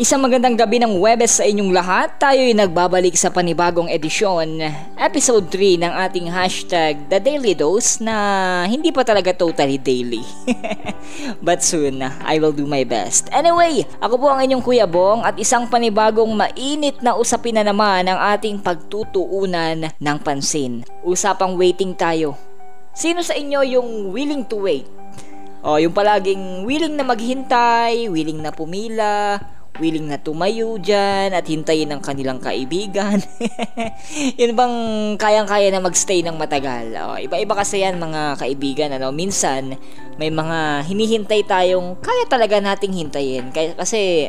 Isang magandang gabi ng Webes sa inyong lahat. Tayo'y nagbabalik sa panibagong edisyon, episode 3 ng ating hashtag The Daily Dose na hindi pa talaga totally daily. But soon, I will do my best. Anyway, ako po ang inyong Kuya Bong at isang panibagong mainit na usapin na naman ang ating pagtutuunan ng pansin. Usapang waiting tayo. Sino sa inyo yung willing to wait? O, yung palaging willing na maghintay, willing na pumila, willing na tumayo dyan at hintayin ng kanilang kaibigan. yun bang kayang-kaya na magstay ng matagal. Oh, iba-iba kasi yan mga kaibigan. Ano? Minsan, may mga hinihintay tayong kaya talaga nating hintayin. Kasi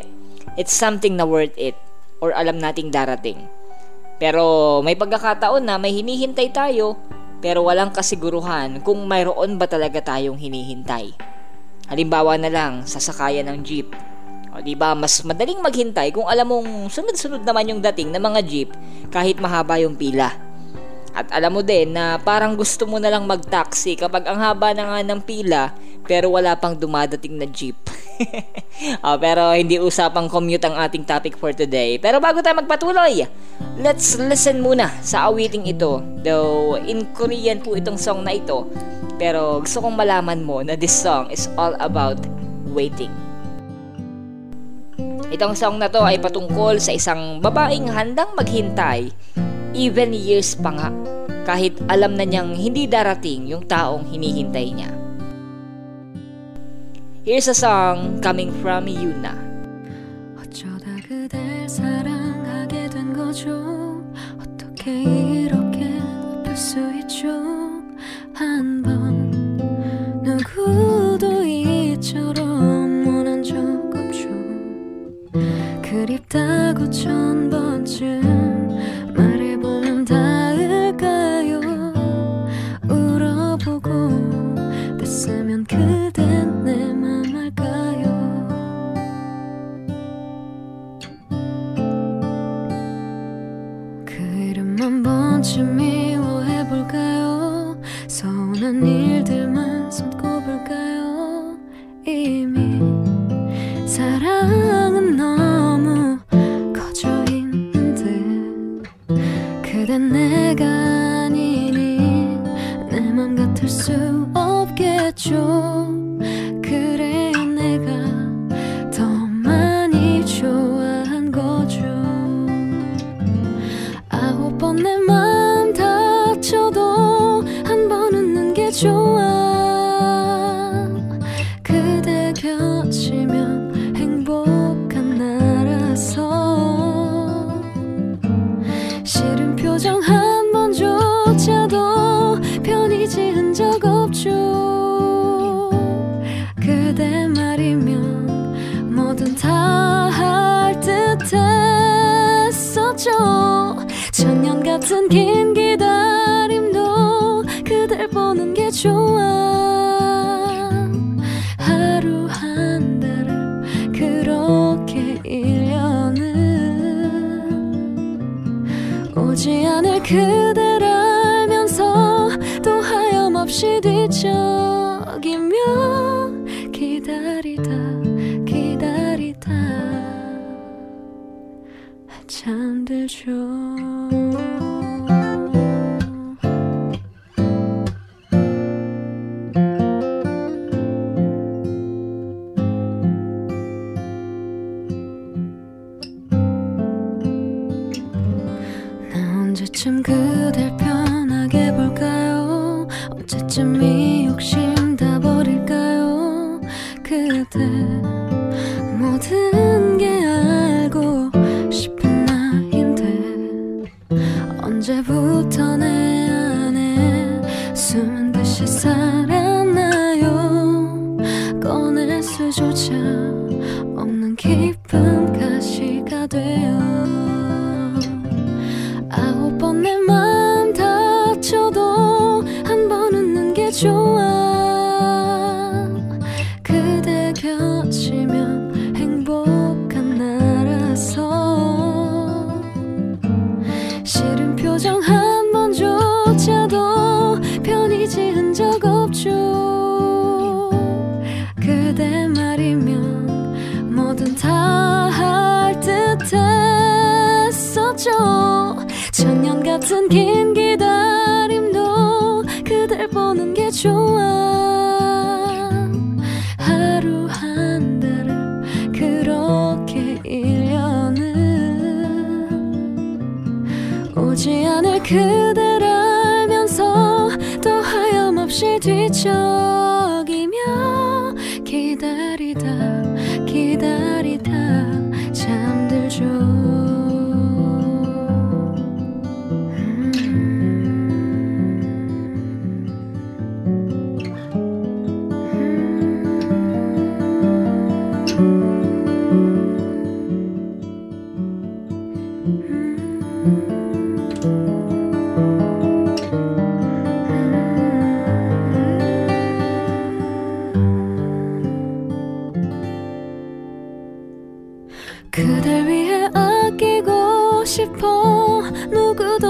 it's something na worth it or alam nating darating. Pero may pagkakataon na may hinihintay tayo pero walang kasiguruhan kung mayroon ba talaga tayong hinihintay. Halimbawa na lang, sasakayan ng jeep o, di ba mas madaling maghintay kung alam mong sunod-sunod naman yung dating ng mga jeep kahit mahaba yung pila. At alam mo din na parang gusto mo na lang mag-taxi kapag ang haba na nga ng pila pero wala pang dumadating na jeep. oh, pero hindi usapang commute ang ating topic for today. Pero bago tayo magpatuloy, let's listen muna sa awiting ito. Though in Korean po itong song na ito, pero gusto kong malaman mo na this song is all about waiting. Itong song na to ay patungkol sa isang babaeng handang maghintay even years pa nga kahit alam na niyang hindi darating yung taong hinihintay niya. Here's a song coming from Yuna. 어쩌다 그댈 사랑하게 된 거죠 어떻게 이렇게 아플 수 있죠 한번 누구도 이처럼 천 번쯤 말해보면 닿을까요? 울어보고 됐으면 그댄 내맘 알까요? 그 이름 한 번쯤 미워해볼까요? 서운한 일들만 손꼽을 그댄 내가 아니니 내 맘 같을 수 없겠죠 지은 적 없죠. 그대 말이면 뭐든 다 할 듯했었죠. 천년 같은 긴 기다림도 그댈 보는 게 좋아. 하루 한 달을 그렇게 1년은 오지 않을 그대 하염없이 뒤척이며 기다리다 기다리다. 잠들죠 언제부터 내 안에 숨은 듯이 살았나요? 꺼낼 수조차 없는 깊은 하는 긴 기다림도 그댈 보는 게 좋아. 하루 한 달을 그렇게 1년을 오지 않을 그댈 알면서 또 하염없이 뒤척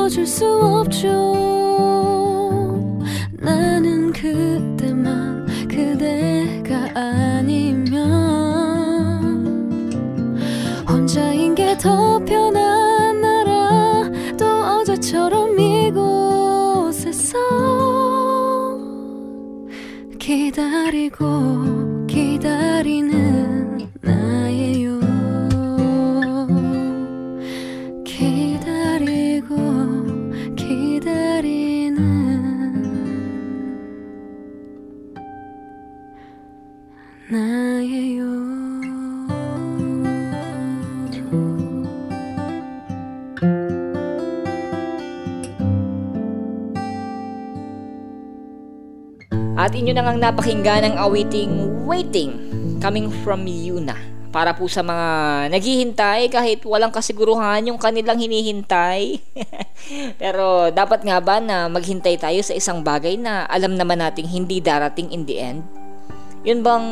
누구도 줄수 없죠. 나는 그때만 그대가 아니면 혼자인 게 더 편한 나라 또 어제처럼 이곳에서 기다리고 기다리는 At inyo na ngang napakinggan ang awiting Waiting coming from Yuna. Para po sa mga naghihintay kahit walang kasiguruhan yung kanilang hinihintay. Pero dapat nga ba na maghintay tayo sa isang bagay na alam naman nating hindi darating in the end? Yun bang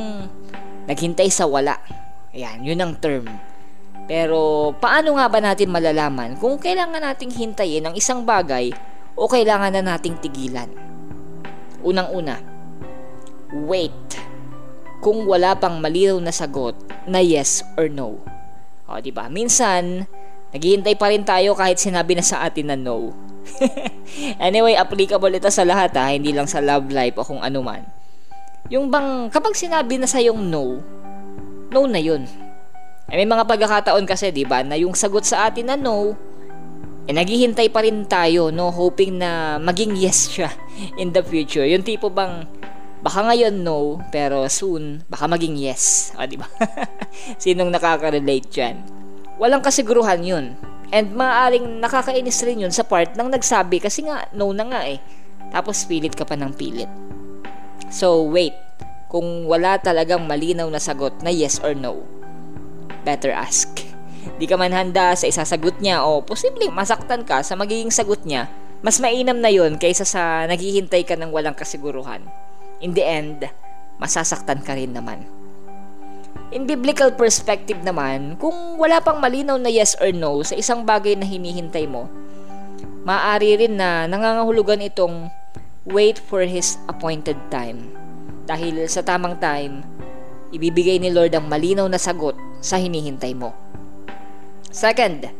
naghintay sa wala? Ayan, yun ang term. Pero paano nga ba natin malalaman kung kailangan nating hintayin ang isang bagay o kailangan na nating tigilan? Unang-una, wait. Kung wala pang malinaw na sagot na yes or no. O, di ba? Minsan, naghihintay pa rin tayo kahit sinabi na sa atin na no. anyway, applicable ito sa lahat ha, hindi lang sa love life o kung ano man. Yung bang, kapag sinabi na sa yung no, no na yun. Eh, may mga pagkakataon kasi, di ba, na yung sagot sa atin na no, eh naghihintay pa rin tayo, no, hoping na maging yes siya in the future. Yung tipo bang, baka ngayon no, pero soon, baka maging yes. O, di ba? Sinong nakaka-relate dyan? Walang kasiguruhan yun. And maaaring nakakainis rin yun sa part ng nagsabi kasi nga, no na nga eh. Tapos pilit ka pa ng pilit. So, wait. Kung wala talagang malinaw na sagot na yes or no, better ask. Di ka man handa sa isasagot niya o posibleng masaktan ka sa magiging sagot niya, mas mainam na yon kaysa sa naghihintay ka ng walang kasiguruhan. In the end, masasaktan ka rin naman. In biblical perspective naman, kung wala pang malinaw na yes or no sa isang bagay na hinihintay mo, maaari rin na nangangahulugan itong wait for His appointed time. Dahil sa tamang time, ibibigay ni Lord ang malinaw na sagot sa hinihintay mo. Second,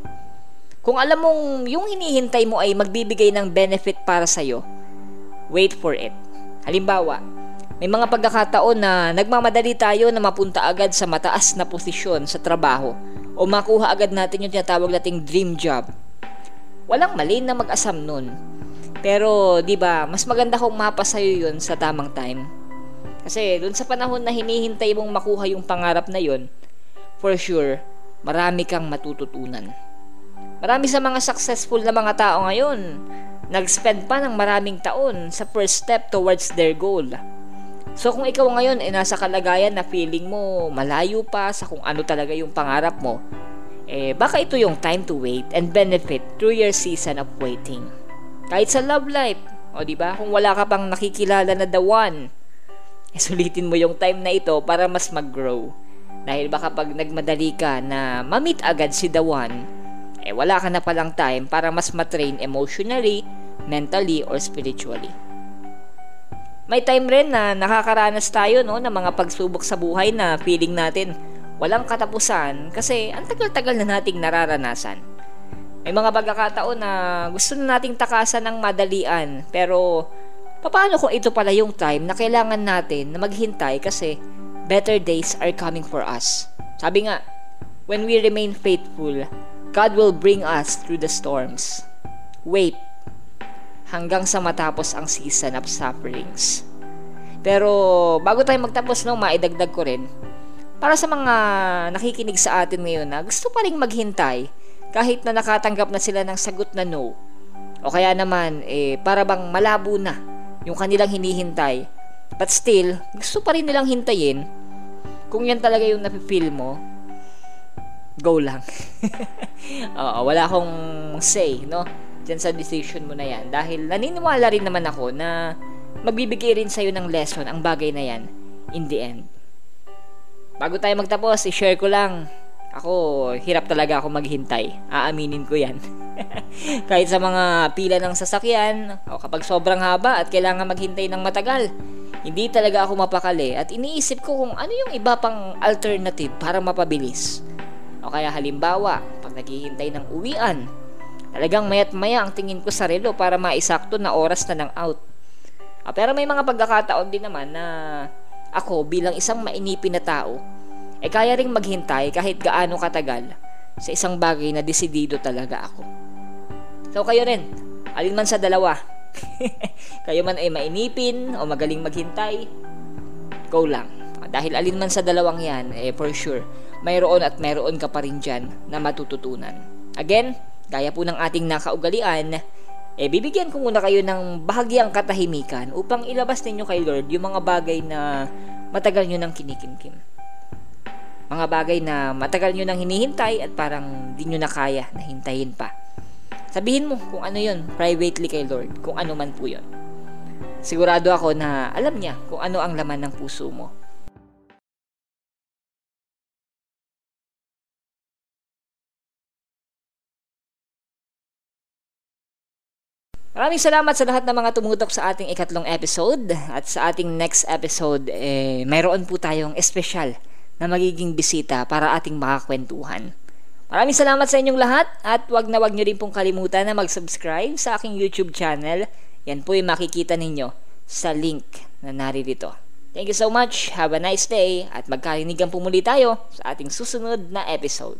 kung alam mong yung hinihintay mo ay magbibigay ng benefit para sa'yo, wait for it. Halimbawa, may mga pagkakataon na nagmamadali tayo na mapunta agad sa mataas na posisyon sa trabaho o makuha agad natin yung tinatawag nating dream job. Walang mali na mag-asam nun. Pero, di ba, mas maganda kung mapa sa'yo yun sa tamang time. Kasi, dun sa panahon na hinihintay mong makuha yung pangarap na yun, for sure, marami kang matututunan. Marami sa mga successful na mga tao ngayon, nag-spend pa ng maraming taon sa first step towards their goal. So kung ikaw ngayon ay eh, nasa kalagayan na feeling mo malayo pa sa kung ano talaga yung pangarap mo, eh baka ito yung time to wait and benefit through your season of waiting. Kahit sa love life, o di ba? Kung wala ka pang nakikilala na the one, eh, sulitin mo yung time na ito para mas mag-grow. Dahil baka pag nagmadali ka na ma-meet agad si the one, eh wala ka na palang time para mas matrain emotionally, mentally, or spiritually. May time rin na nakakaranas tayo no, ng mga pagsubok sa buhay na feeling natin walang katapusan kasi ang tagal-tagal na nating nararanasan. May mga pagkakataon na gusto na nating takasan ng madalian, pero paano kung ito pala yung time na kailangan natin na maghintay kasi better days are coming for us. Sabi nga, when we remain faithful, God will bring us through the storms. Wait hanggang sa matapos ang season of sufferings. Pero bago tayo magtapos no, maidagdag ko rin, para sa mga nakikinig sa atin ngayon na gusto pa rin maghintay kahit na nakatanggap na sila ng sagot na no, o kaya naman eh, para bang malabo na yung kanilang hinihintay, but still, gusto pa rin nilang hintayin, kung yan talaga yung napipil mo, go lang. Oo, wala akong say, no? Dyan sa decision mo na yan. Dahil naniniwala rin naman ako na magbibigay rin sa'yo ng lesson ang bagay na yan in the end. Bago tayo magtapos, i-share ko lang. Ako, hirap talaga ako maghintay. Aaminin ko yan. Kahit sa mga pila ng sasakyan, o kapag sobrang haba at kailangan maghintay ng matagal, hindi talaga ako mapakali at iniisip ko kung ano yung iba pang alternative para mapabilis. O kaya halimbawa, pag naghihintay ng uwian, Talagang mayat maya ang tingin ko sa relo para maisakto na oras na ng out. Ah, pero may mga pagkakataon din naman na ako bilang isang mainipin na tao, eh kaya ring maghintay kahit gaano katagal sa isang bagay na desidido talaga ako. So kayo rin, alin man sa dalawa, kayo man ay mainipin o magaling maghintay, go lang. Ah, dahil alin man sa dalawang yan, eh for sure, mayroon at mayroon ka pa rin dyan na matututunan. Again, Gaya po ng ating nakaugalian, eh bibigyan ko muna kayo ng bahagyang katahimikan upang ilabas ninyo kay Lord yung mga bagay na matagal nyo nang kinikimkim. Mga bagay na matagal nyo nang hinihintay at parang di nyo na kaya na hintayin pa. Sabihin mo kung ano yon privately kay Lord, kung ano man po yon. Sigurado ako na alam niya kung ano ang laman ng puso mo. Maraming salamat sa lahat ng mga tumutok sa ating ikatlong episode at sa ating next episode eh mayroon po tayong espesyal na magiging bisita para ating makakwentuhan. Maraming salamat sa inyong lahat at wag na wag nyo rin pong kalimutan na mag-subscribe sa aking YouTube channel. Yan po yung makikita ninyo sa link na naririto. Thank you so much, have a nice day at magkarinigan po muli tayo sa ating susunod na episode.